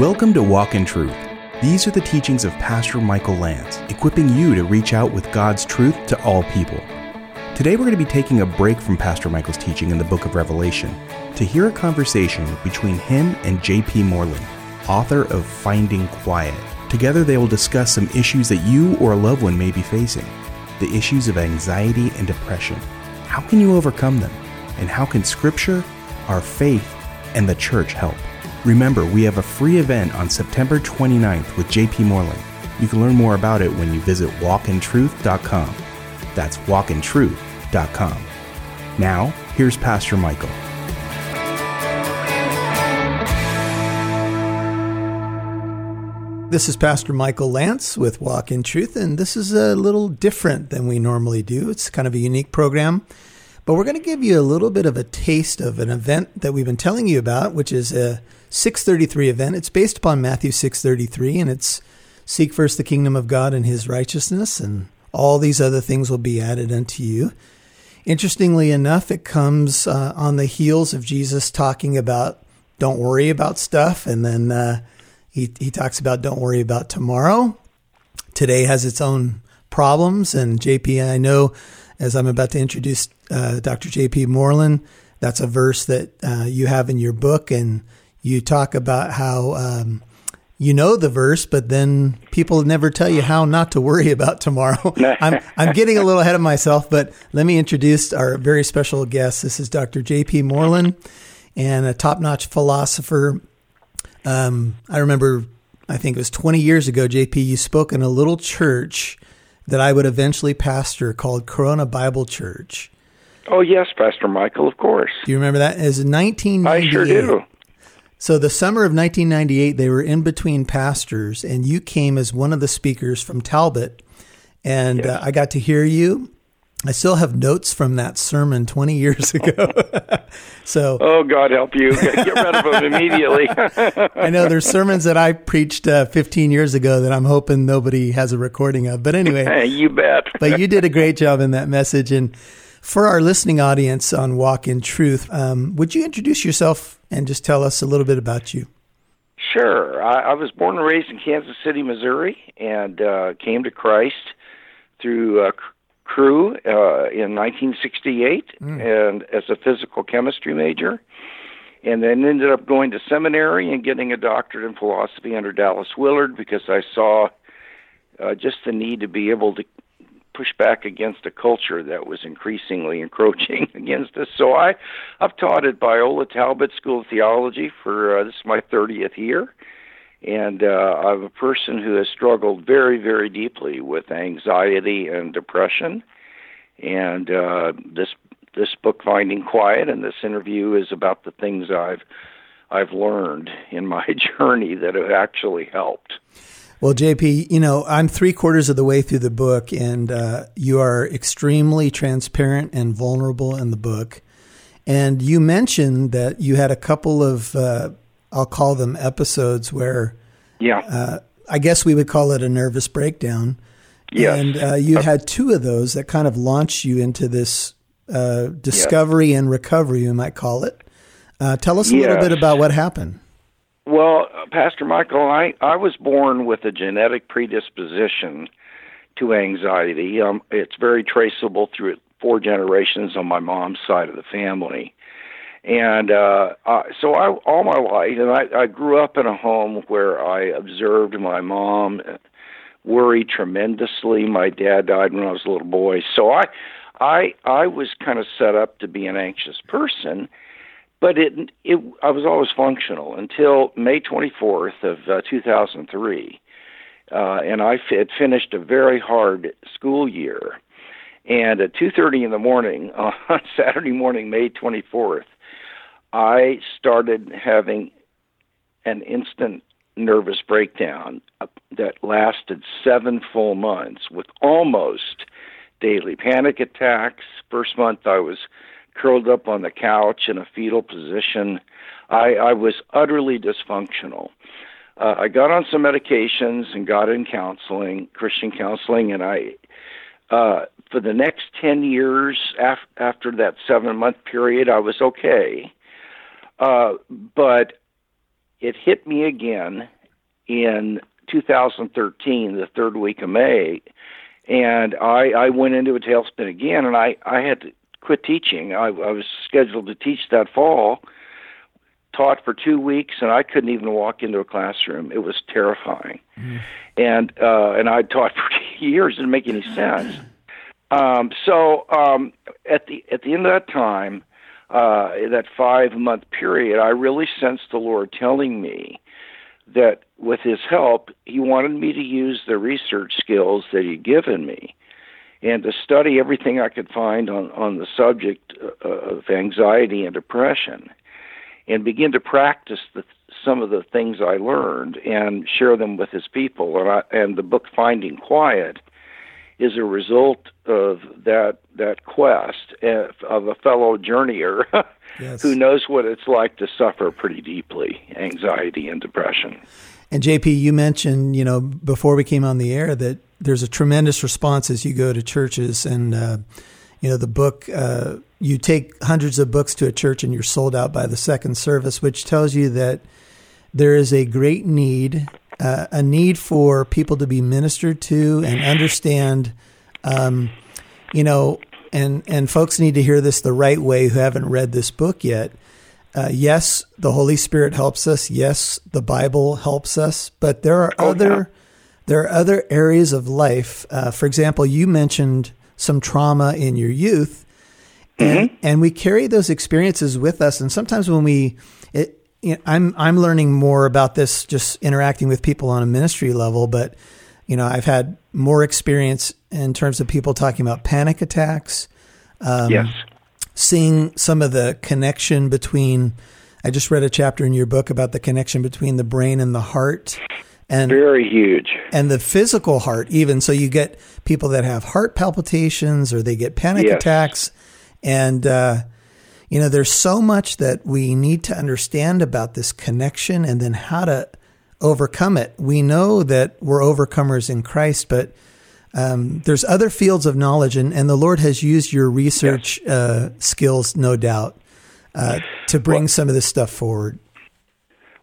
Welcome to Walk in Truth. These are the teachings of Pastor Michael Lance, equipping you to reach out with God's truth to all people. Today we're going to be taking a break from Pastor Michael's teaching in the book of Revelation to hear a conversation between him and J.P. Moreland, author of Finding Quiet. Together they will discuss some issues that you or a loved one may be facing the issues of anxiety and depression. How can you overcome them? And how can Scripture, our faith, and the church help? Remember, we have a free event on September 29th with JP Moreland. You can learn more about it when you visit walkintruth.com. That's walkintruth.com. Now, here's Pastor Michael. This is Pastor Michael Lance with Walk in Truth, and this is a little different than we normally do. It's kind of a unique program, but we're going to give you a little bit of a taste of an event that we've been telling you about, which is a 633 event. It's based upon Matthew 633, and it's seek first the kingdom of God and his righteousness, and all these other things will be added unto you. Interestingly enough, it comes uh, on the heels of Jesus talking about don't worry about stuff, and then uh, he, he talks about don't worry about tomorrow. Today has its own problems. And JP, I know as I'm about to introduce uh, Dr. JP Moreland, that's a verse that uh, you have in your book. And you talk about how um, you know the verse, but then people never tell you how not to worry about tomorrow. I'm, I'm getting a little ahead of myself, but let me introduce our very special guest. This is Dr. JP Moreland and a top notch philosopher um, I remember, I think it was 20 years ago, JP, you spoke in a little church that I would eventually pastor called Corona Bible Church. Oh, yes, Pastor Michael, of course. Do you remember that? Was 1998. I sure do. So the summer of 1998, they were in between pastors, and you came as one of the speakers from Talbot. And yes. uh, I got to hear you I still have notes from that sermon 20 years ago. so, oh God help you, get rid of them immediately. I know there's sermons that I preached uh, 15 years ago that I'm hoping nobody has a recording of. But anyway, you bet. but you did a great job in that message. And for our listening audience on Walk in Truth, um, would you introduce yourself and just tell us a little bit about you? Sure. I, I was born and raised in Kansas City, Missouri, and uh, came to Christ through uh, Cru uh, in 1968 mm. and as a physical chemistry major and then ended up going to seminary and getting a doctorate in philosophy under Dallas Willard because I saw uh, just the need to be able to push back against a culture that was increasingly encroaching against us. So I, I've taught at Biola Talbot School of Theology for uh, this is my 30th year, and uh, I'm a person who has struggled very, very deeply with anxiety and depression. And uh, this this book, Finding Quiet, and this interview is about the things I've I've learned in my journey that have actually helped. Well, JP, you know, I'm three quarters of the way through the book, and uh, you are extremely transparent and vulnerable in the book. And you mentioned that you had a couple of uh, I'll call them episodes where, yeah, uh, I guess we would call it a nervous breakdown. Yes. And uh, you had two of those that kind of launched you into this uh, discovery yes. and recovery, you might call it. Uh, tell us a yes. little bit about what happened. Well, Pastor Michael, I, I was born with a genetic predisposition to anxiety. Um, it's very traceable through four generations on my mom's side of the family. And uh, uh, so I, all my life, and I, I grew up in a home where I observed my mom worry tremendously. My dad died when I was a little boy, so I, I, I was kind of set up to be an anxious person. But it, it, I was always functional until May 24th of uh, 2003, uh, and I had finished a very hard school year. And at 2:30 in the morning on Saturday morning, May 24th, I started having an instant nervous breakdown that lasted seven full months with almost daily panic attacks. First month, I was curled up on the couch in a fetal position. I, I was utterly dysfunctional. Uh, I got on some medications and got in counseling, Christian counseling, and I, uh, for the next 10 years af- after that seven month period, I was okay. Uh, but it hit me again in 2013, the third week of May, and I, I went into a tailspin again, and I, I had to quit teaching. I, I was scheduled to teach that fall, taught for two weeks, and I couldn't even walk into a classroom. It was terrifying, mm. and uh, and I taught for years. Didn't make any sense. Um, so um, at the at the end of that time, uh, that five month period, I really sensed the Lord telling me that with His help, He wanted me to use the research skills that He'd given me and to study everything I could find on, on the subject uh, of anxiety and depression and begin to practice the, some of the things I learned and share them with his people. And, I, and the book Finding Quiet is a result of that that quest uh, of a fellow journeyer yes. who knows what it's like to suffer pretty deeply anxiety and depression. And JP, you mentioned, you know, before we came on the air that there's a tremendous response as you go to churches and, uh, you know, the book, uh, you take hundreds of books to a church and you're sold out by the second service, which tells you that there is a great need, uh, a need for people to be ministered to and understand, um, you know, and, and folks need to hear this the right way who haven't read this book yet uh, yes, the Holy Spirit helps us. Yes, the Bible helps us. But there are oh, other yeah. there are other areas of life. Uh, for example, you mentioned some trauma in your youth, and, mm-hmm. and we carry those experiences with us. And sometimes when we, it, you know, I'm I'm learning more about this just interacting with people on a ministry level. But you know, I've had more experience in terms of people talking about panic attacks. Um, yes seeing some of the connection between. I just read a chapter in your book about the connection between the brain and the heart. And, very huge. And the physical heart, even. So you get people that have heart palpitations or they get panic yes. attacks. And, uh, you know, there's so much that we need to understand about this connection and then how to overcome it. We know that we're overcomers in Christ, but um, there's other fields of knowledge, and, and the Lord has used your research yes. uh, skills, no doubt, uh, to bring well, some of this stuff forward.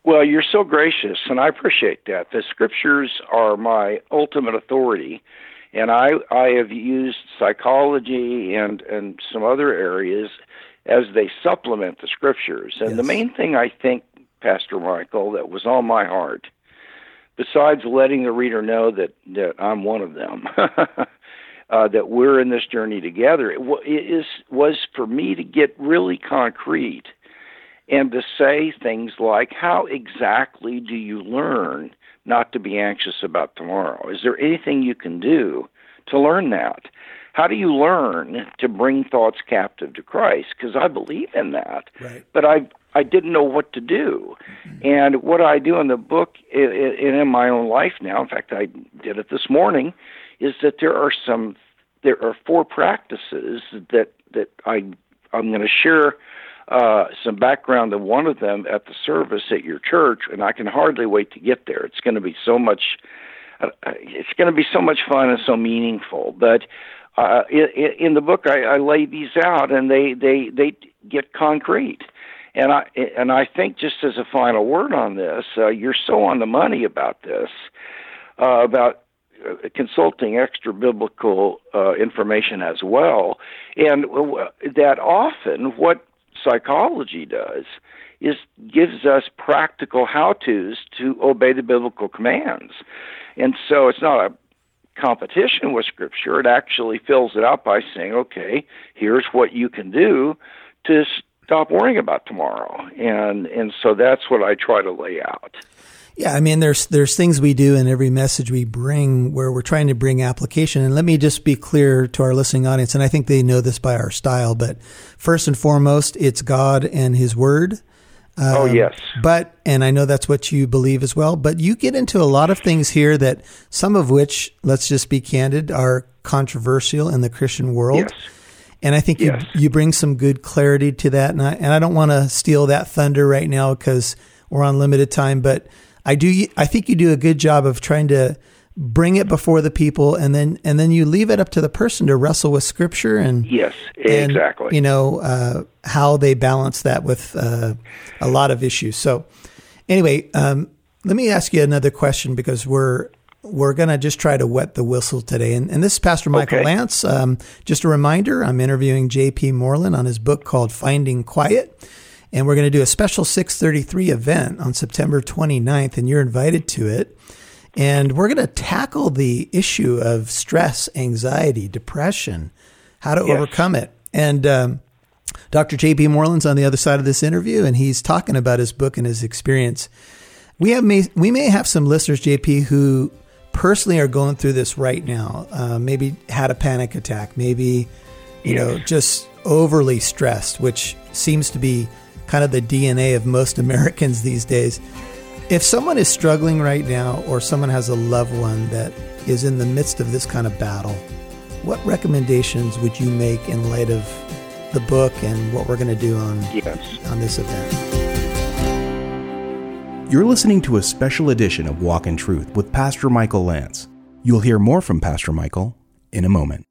Well, you're so gracious, and I appreciate that. The scriptures are my ultimate authority, and I I have used psychology and and some other areas as they supplement the scriptures. And yes. the main thing I think, Pastor Michael, that was on my heart besides letting the reader know that that I'm one of them, uh, that we're in this journey together, it, w- it is was for me to get really concrete and to say things like, "How exactly do you learn not to be anxious about tomorrow? Is there anything you can do to learn that?" How do you learn to bring thoughts captive to Christ? Because I believe in that, right. but I I didn't know what to do. And what I do in the book and in my own life now, in fact, I did it this morning, is that there are some, there are four practices that that I I'm going to share uh, some background of one of them at the service at your church, and I can hardly wait to get there. It's going to be so much. Uh, it's going to be so much fun and so meaningful. But uh, in, in the book, I, I lay these out, and they they they get concrete. And I and I think just as a final word on this, uh, you're so on the money about this, uh, about uh, consulting extra biblical uh, information as well, and that often what psychology does is gives us practical how-tos to obey the biblical commands, and so it's not a competition with scripture it actually fills it out by saying okay here's what you can do to stop worrying about tomorrow. And and so that's what I try to lay out. Yeah, I mean, there's there's things we do in every message we bring where we're trying to bring application. And let me just be clear to our listening audience, and I think they know this by our style. But first and foremost, it's God and His Word. Um, oh yes. But and I know that's what you believe as well. But you get into a lot of things here that some of which, let's just be candid, are controversial in the Christian world. Yes. And I think yes. you you bring some good clarity to that. And I, and I don't want to steal that thunder right now because we're on limited time. But I do. I think you do a good job of trying to bring it before the people, and then and then you leave it up to the person to wrestle with Scripture and yes, and, exactly. You know uh, how they balance that with uh, a lot of issues. So. Anyway, um, let me ask you another question because we're we're going to just try to wet the whistle today. And, and this is Pastor Michael Okay. Lance. Um, just a reminder, I'm interviewing J.P. Moreland on his book called Finding Quiet. And we're going to do a special 633 event on September 29th, and you're invited to it. And we're going to tackle the issue of stress, anxiety, depression, how to Yes. overcome it. And um, Dr. J.P. Moreland's on the other side of this interview, and he's talking about his book and his experience. We have may, we may have some listeners, JP, who personally are going through this right now. Uh, maybe had a panic attack, maybe you know just overly stressed, which seems to be kind of the DNA of most Americans these days. If someone is struggling right now, or someone has a loved one that is in the midst of this kind of battle, what recommendations would you make in light of the book and what we're going to do on Yes. on this event? You're listening to a special edition of Walk in Truth with Pastor Michael Lance. You'll hear more from Pastor Michael in a moment.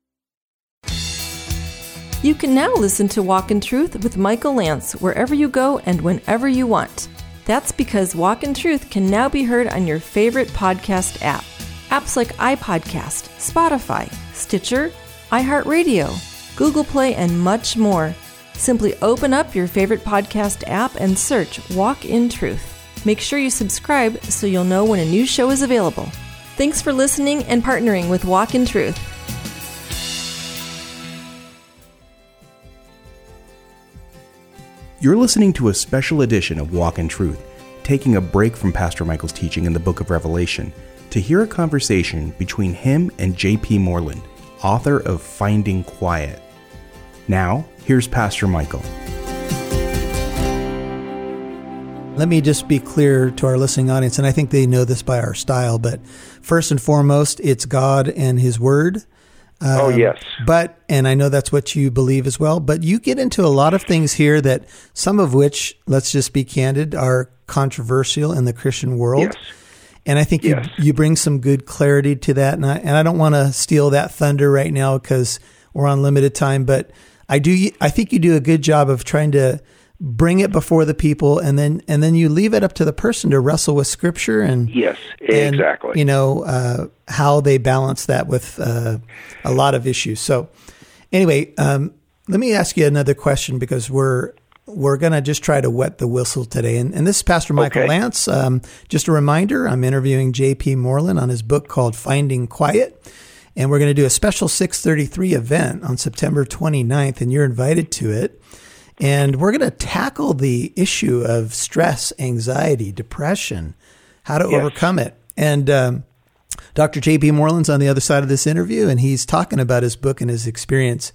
You can now listen to Walk in Truth with Michael Lance wherever you go and whenever you want. That's because Walk in Truth can now be heard on your favorite podcast app. Apps like iPodcast, Spotify, Stitcher, iHeartRadio, Google Play, and much more. Simply open up your favorite podcast app and search Walk in Truth. Make sure you subscribe so you'll know when a new show is available. Thanks for listening and partnering with Walk in Truth. You're listening to a special edition of Walk in Truth, taking a break from Pastor Michael's teaching in the book of Revelation to hear a conversation between him and J.P. Moreland, author of Finding Quiet. Now, here's Pastor Michael. Let me just be clear to our listening audience, and I think they know this by our style, but first and foremost, it's God and His Word. Oh, Um, yes. But, and I know that's what you believe as well, but you get into a lot of things here that some of which, let's just be candid, are controversial in the Christian world. Yes. And I think Yes. you, you bring some good clarity to that. And I, and I don't want to steal that thunder right now because we're on limited time, but I do, I think you do a good job of trying to bring it before the people and then, and then you leave it up to the person to wrestle with scripture and, Yes. and, Exactly. You know uh, how they balance that with uh, a lot of issues. So, anyway, um, let me ask you another question because we're we're going to just try to wet the whistle today. And, and this is Pastor Michael Okay. Lance. Um, just a reminder, I'm interviewing J.P. Moreland on his book called Finding Quiet. And we're going to do a special 633 event on September 29th, and you're invited to it. And we're going to tackle the issue of stress, anxiety, depression, how to Yes. overcome it. And um, Dr. J.P. Moreland's on the other side of this interview, and he's talking about his book and his experience.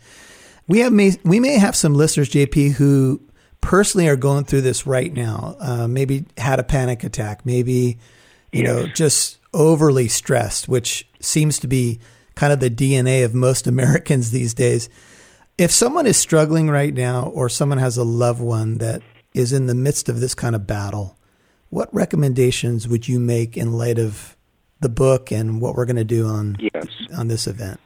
We have may, we may have some listeners, JP, who personally are going through this right now. Uh, maybe had a panic attack, maybe you know just overly stressed, which seems to be kind of the DNA of most Americans these days. If someone is struggling right now, or someone has a loved one that is in the midst of this kind of battle, what recommendations would you make in light of the book and what we're going to do on yes. on this event?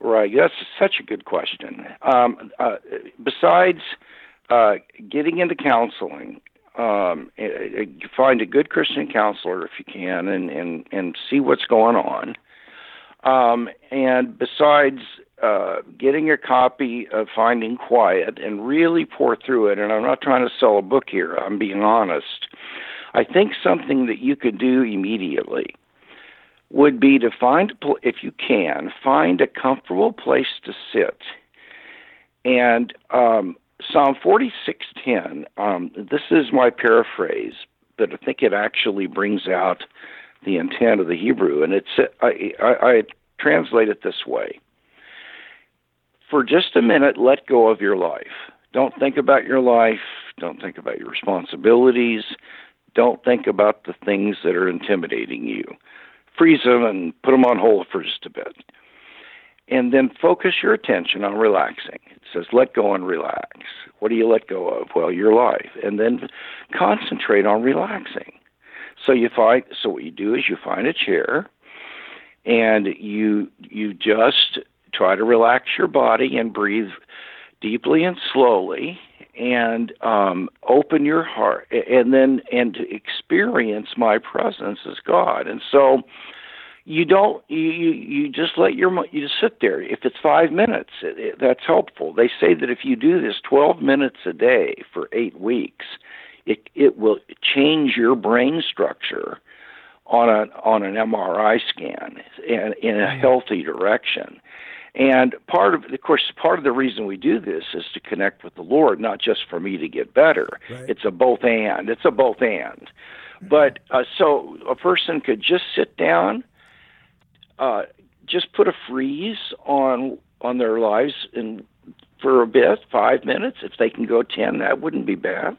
Right. That's such a good question. Um, uh, besides uh, getting into counseling, um, eh, eh, find a good Christian counselor if you can, and and and see what's going on. Um, and besides uh, getting a copy of Finding Quiet and really pour through it, and I'm not trying to sell a book here. I'm being honest. I think something that you could do immediately would be to find, if you can, find a comfortable place to sit. And um, Psalm 46:10. Um, this is my paraphrase, but I think it actually brings out the intent of the Hebrew, and it's I, I, I translate it this way: For just a minute, let go of your life. Don't think about your life. Don't think about your responsibilities. Don't think about the things that are intimidating you freeze them and put them on hold for just a bit. And then focus your attention on relaxing. It says let go and relax. What do you let go of? Well, your life. And then concentrate on relaxing. So you find so what you do is you find a chair and you you just try to relax your body and breathe deeply and slowly and um, open your heart, and then and to experience my presence as God. And so, you don't you you, just let your you just sit there. If it's five minutes, it, it, that's helpful. They say that if you do this twelve minutes a day for eight weeks, it it will change your brain structure on a on an MRI scan in, in a healthy direction. And part of, of course, part of the reason we do this is to connect with the Lord, not just for me to get better. Right. It's a both and. It's a both and. But uh, so a person could just sit down, uh, just put a freeze on on their lives and for a bit, five minutes. If they can go ten, that wouldn't be bad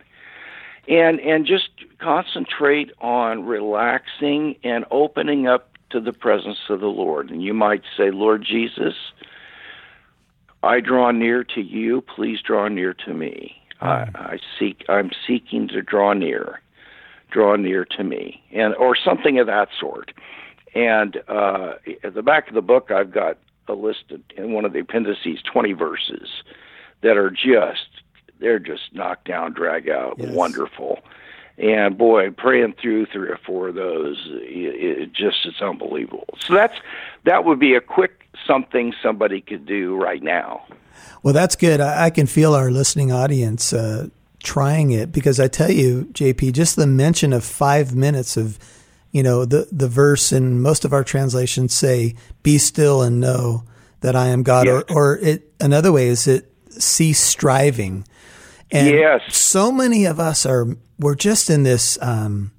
and and just concentrate on relaxing and opening up to the presence of the Lord. And you might say, Lord Jesus, I draw near to you. Please draw near to me. Mm. I, I seek. I'm seeking to draw near. Draw near to me, and or something of that sort. And uh, at the back of the book, I've got a list of, in one of the appendices, 20 verses that are just they're just knocked down, drag out, yes. wonderful. And boy, praying through three or four of those, it, it just it's unbelievable. So that's that would be a quick something somebody could do right now. Well, that's good. I, I can feel our listening audience uh, trying it because I tell you, JP, just the mention of five minutes of, you know, the the verse in most of our translations say, "Be still and know that I am God," or or it another way is it cease striving. And yes. so many of us are, we're just in this, um,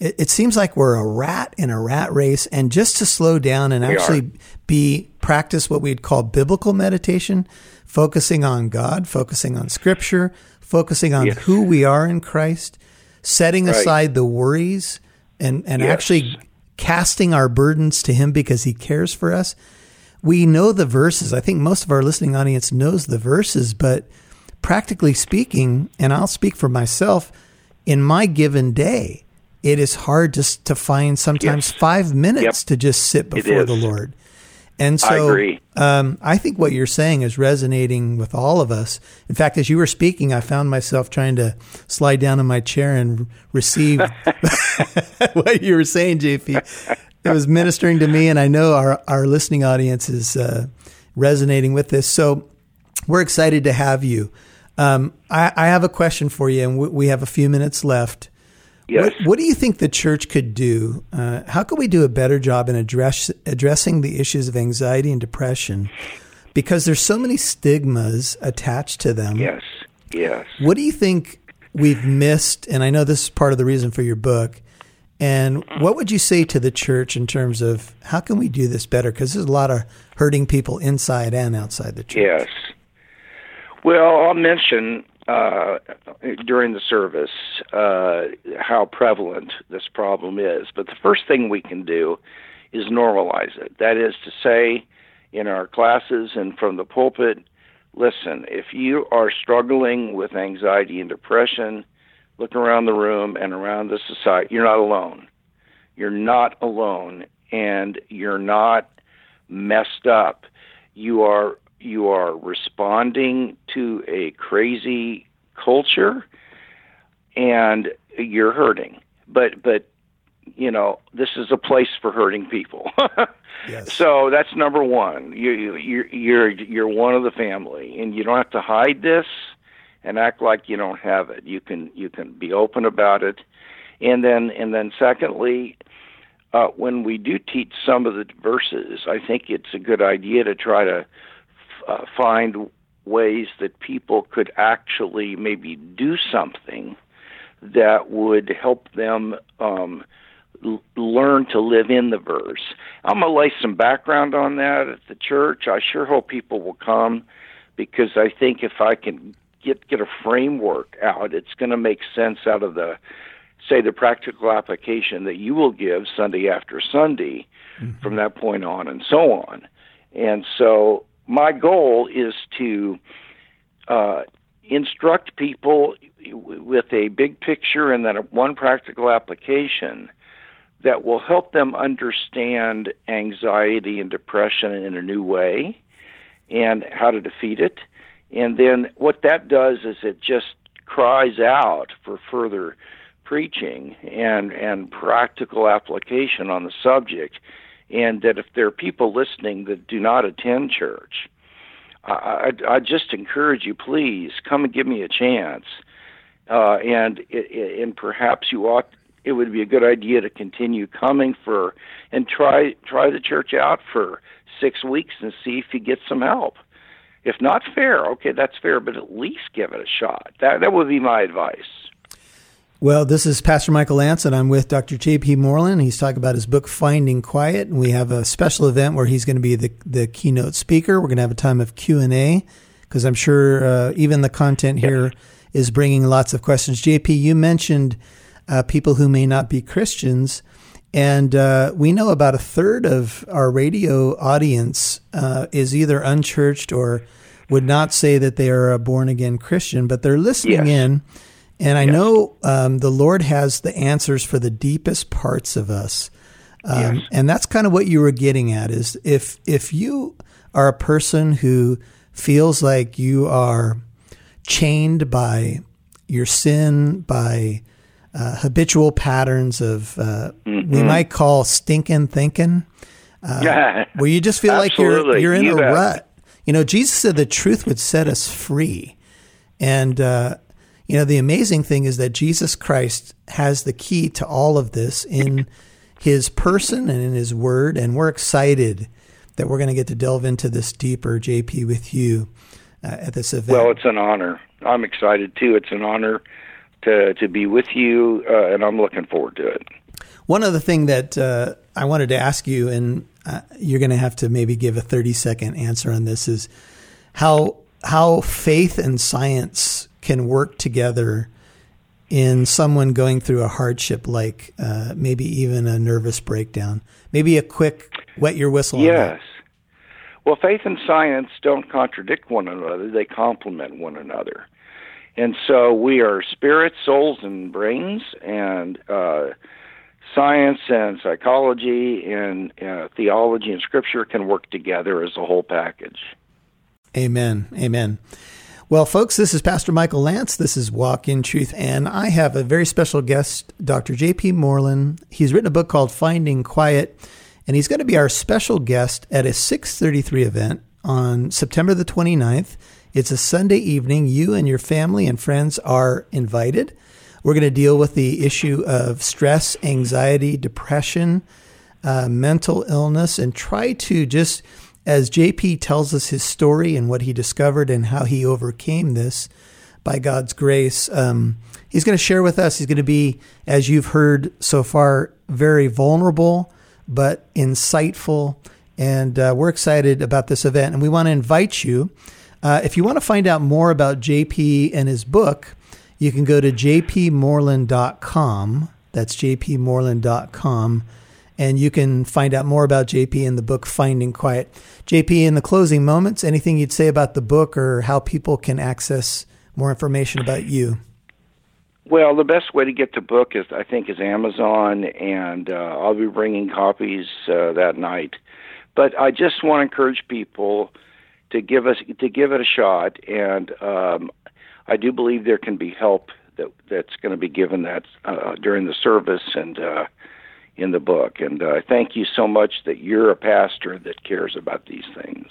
it, it, seems like we're a rat in a rat race. And just to slow down and we actually are. be, practice what we'd call biblical meditation, focusing on God, focusing on scripture, focusing on yes. who we are in Christ, setting right. aside the worries and, and yes. actually casting our burdens to Him because He cares for us. We know the verses. I think most of our listening audience knows the verses, but practically speaking, and I'll speak for myself, in my given day, it is hard just to find sometimes yes. five minutes yep. to just sit before the Lord. And so I, um, I think what you're saying is resonating with all of us. In fact, as you were speaking, I found myself trying to slide down in my chair and receive what you were saying, JP. It was ministering to me, and I know our, our listening audience is uh, resonating with this. So we're excited to have you. Um, I, I, have a question for you, and we have a few minutes left. Yes. What, what do you think the church could do? Uh, how could we do a better job in address, addressing the issues of anxiety and depression? Because there's so many stigmas attached to them. Yes. Yes. What do you think we've missed? And I know this is part of the reason for your book. And what would you say to the church in terms of how can we do this better? Because there's a lot of hurting people inside and outside the church. Yes. Well, I'll mention uh, during the service uh, how prevalent this problem is. But the first thing we can do is normalize it. That is to say, in our classes and from the pulpit, listen, if you are struggling with anxiety and depression, look around the room and around the society. You're not alone. You're not alone, and you're not messed up. You are you are responding to a crazy culture and you're hurting. But but you know this is a place for hurting people. Yes. so that's number one. You you you're you're one of the family and you don't have to hide this and act like you don't have it. You can you can be open about it. And then and then secondly uh, when we do teach some of the verses i think it's a good idea to try to uh, find ways that people could actually maybe do something that would help them um, l- learn to live in the verse. I'm going to lay some background on that at the church. I sure hope people will come because I think if I can get get a framework out, it's going to make sense out of the say the practical application that you will give Sunday after Sunday mm-hmm. from that point on and so on. And so my goal is to uh, instruct people with a big picture and then one practical application that will help them understand anxiety and depression in a new way and how to defeat it. And then what that does is it just cries out for further preaching and and practical application on the subject and that if there are people listening that do not attend church I, I, I just encourage you please come and give me a chance uh, and it, and perhaps you ought it would be a good idea to continue coming for and try try the church out for six weeks and see if you get some help. If not fair, okay, that's fair, but at least give it a shot. That that would be my advice. Well, this is Pastor Michael Lance, and I'm with Dr. J.P. Moreland. He's talking about his book, Finding Quiet, and we have a special event where he's going to be the, the keynote speaker. We're going to have a time of Q&A because I'm sure uh, even the content here is bringing lots of questions. J.P., you mentioned uh, people who may not be Christians, and uh, we know about a third of our radio audience uh, is either unchurched or would not say that they are a born again Christian, but they're listening Yes. in. And I Yes. know um, the Lord has the answers for the deepest parts of us. Um, Yes. And that's kind of what you were getting at is if if you are a person who feels like you are chained by your sin, by uh, habitual patterns of uh, Mm-hmm. we might call stinking thinking, uh, where you just feel like you're you're in You a bet. rut. You know, Jesus said the truth would set us free, and uh, you know the amazing thing is that Jesus Christ has the key to all of this in His person and in His Word, and we're excited that we're going to get to delve into this deeper, JP, with you uh, at this event. Well, it's an honor. I'm excited too. It's an honor to to be with you, uh, and I'm looking forward to it. One other thing that uh, I wanted to ask you, and uh, you're going to have to maybe give a 30 second answer on this, is how how faith and science can work together in someone going through a hardship, like uh, maybe even a nervous breakdown. Maybe a quick wet your whistle. on. Yes. Well, faith and science don't contradict one another, they complement one another. And so we are spirits, souls, and brains, and uh, science and psychology and uh, theology and scripture can work together as a whole package. Amen. Amen. Well, folks, this is Pastor Michael Lance. This is Walk in Truth, and I have a very special guest, Dr. J.P. Moreland. He's written a book called Finding Quiet, and he's going to be our special guest at a 633 event on September the 29th. It's a Sunday evening. You and your family and friends are invited. We're going to deal with the issue of stress, anxiety, depression, uh, mental illness, and try to just, as JP tells us his story and what he discovered and how he overcame this by God's grace, um, he's going to share with us. He's going to be, as you've heard so far, very vulnerable but insightful. And uh, we're excited about this event. And we want to invite you. Uh, if you want to find out more about JP and his book, you can go to jpmoreland.com. That's jpmoreland.com. And you can find out more about JP in the book Finding Quiet. JP, in the closing moments, anything you'd say about the book or how people can access more information about you? Well, the best way to get the book is, I think, is Amazon, and uh, I'll be bringing copies uh, that night. But I just want to encourage people to give us to give it a shot, and um, I do believe there can be help that that's going to be given that uh, during the service and uh, in the book. And uh, thank you so much that you're a pastor that cares about these things.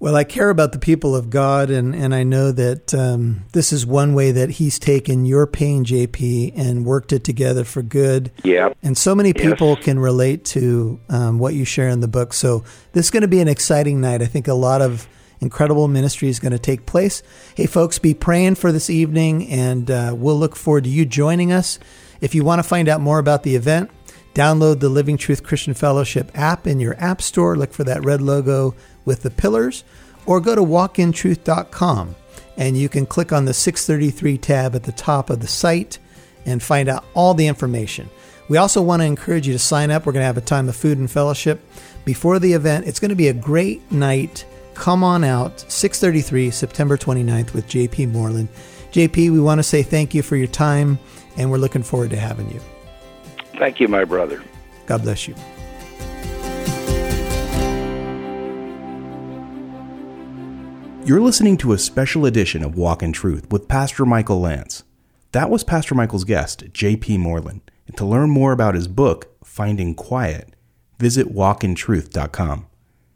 Well, I care about the people of God, and, and I know that um, this is one way that He's taken your pain, JP, and worked it together for good. Yeah. And so many Yes. people can relate to um, what you share in the book. So this is going to be an exciting night. I think a lot of incredible ministry is going to take place. Hey, folks, be praying for this evening, and uh, we'll look forward to you joining us. If you want to find out more about the event, download the Living Truth Christian Fellowship app in your app store. Look for that red logo with the pillars, or go to walkintruth.com and you can click on the 633 tab at the top of the site and find out all the information. We also want to encourage you to sign up. We're going to have a time of food and fellowship before the event. It's going to be a great night. Come on out, 633 September 29th with JP Moreland. JP, we want to say thank you for your time and we're looking forward to having you. Thank you, my brother. God bless you. You're listening to a special edition of Walk in Truth with Pastor Michael Lance. That was Pastor Michael's guest, J.P. Moreland. And to learn more about his book, Finding Quiet, visit walkintruth.com.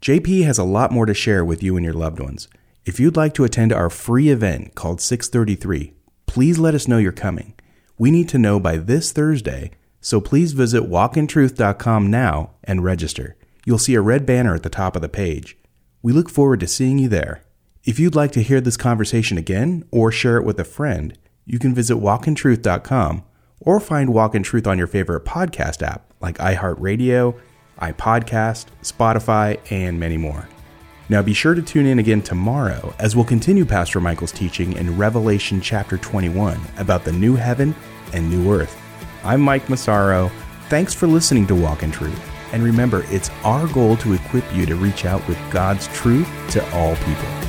JP has a lot more to share with you and your loved ones. If you'd like to attend our free event called 633, please let us know you're coming. We need to know by this Thursday, so please visit walkintruth.com now and register. You'll see a red banner at the top of the page. We look forward to seeing you there. If you'd like to hear this conversation again or share it with a friend, you can visit walkintruth.com or find Walk in Truth on your favorite podcast app like iHeartRadio, iPodcast, Spotify, and many more. Now be sure to tune in again tomorrow as we'll continue Pastor Michael's teaching in Revelation chapter 21 about the new heaven and new earth. I'm Mike Massaro. Thanks for listening to Walk in Truth. And remember, it's our goal to equip you to reach out with God's truth to all people.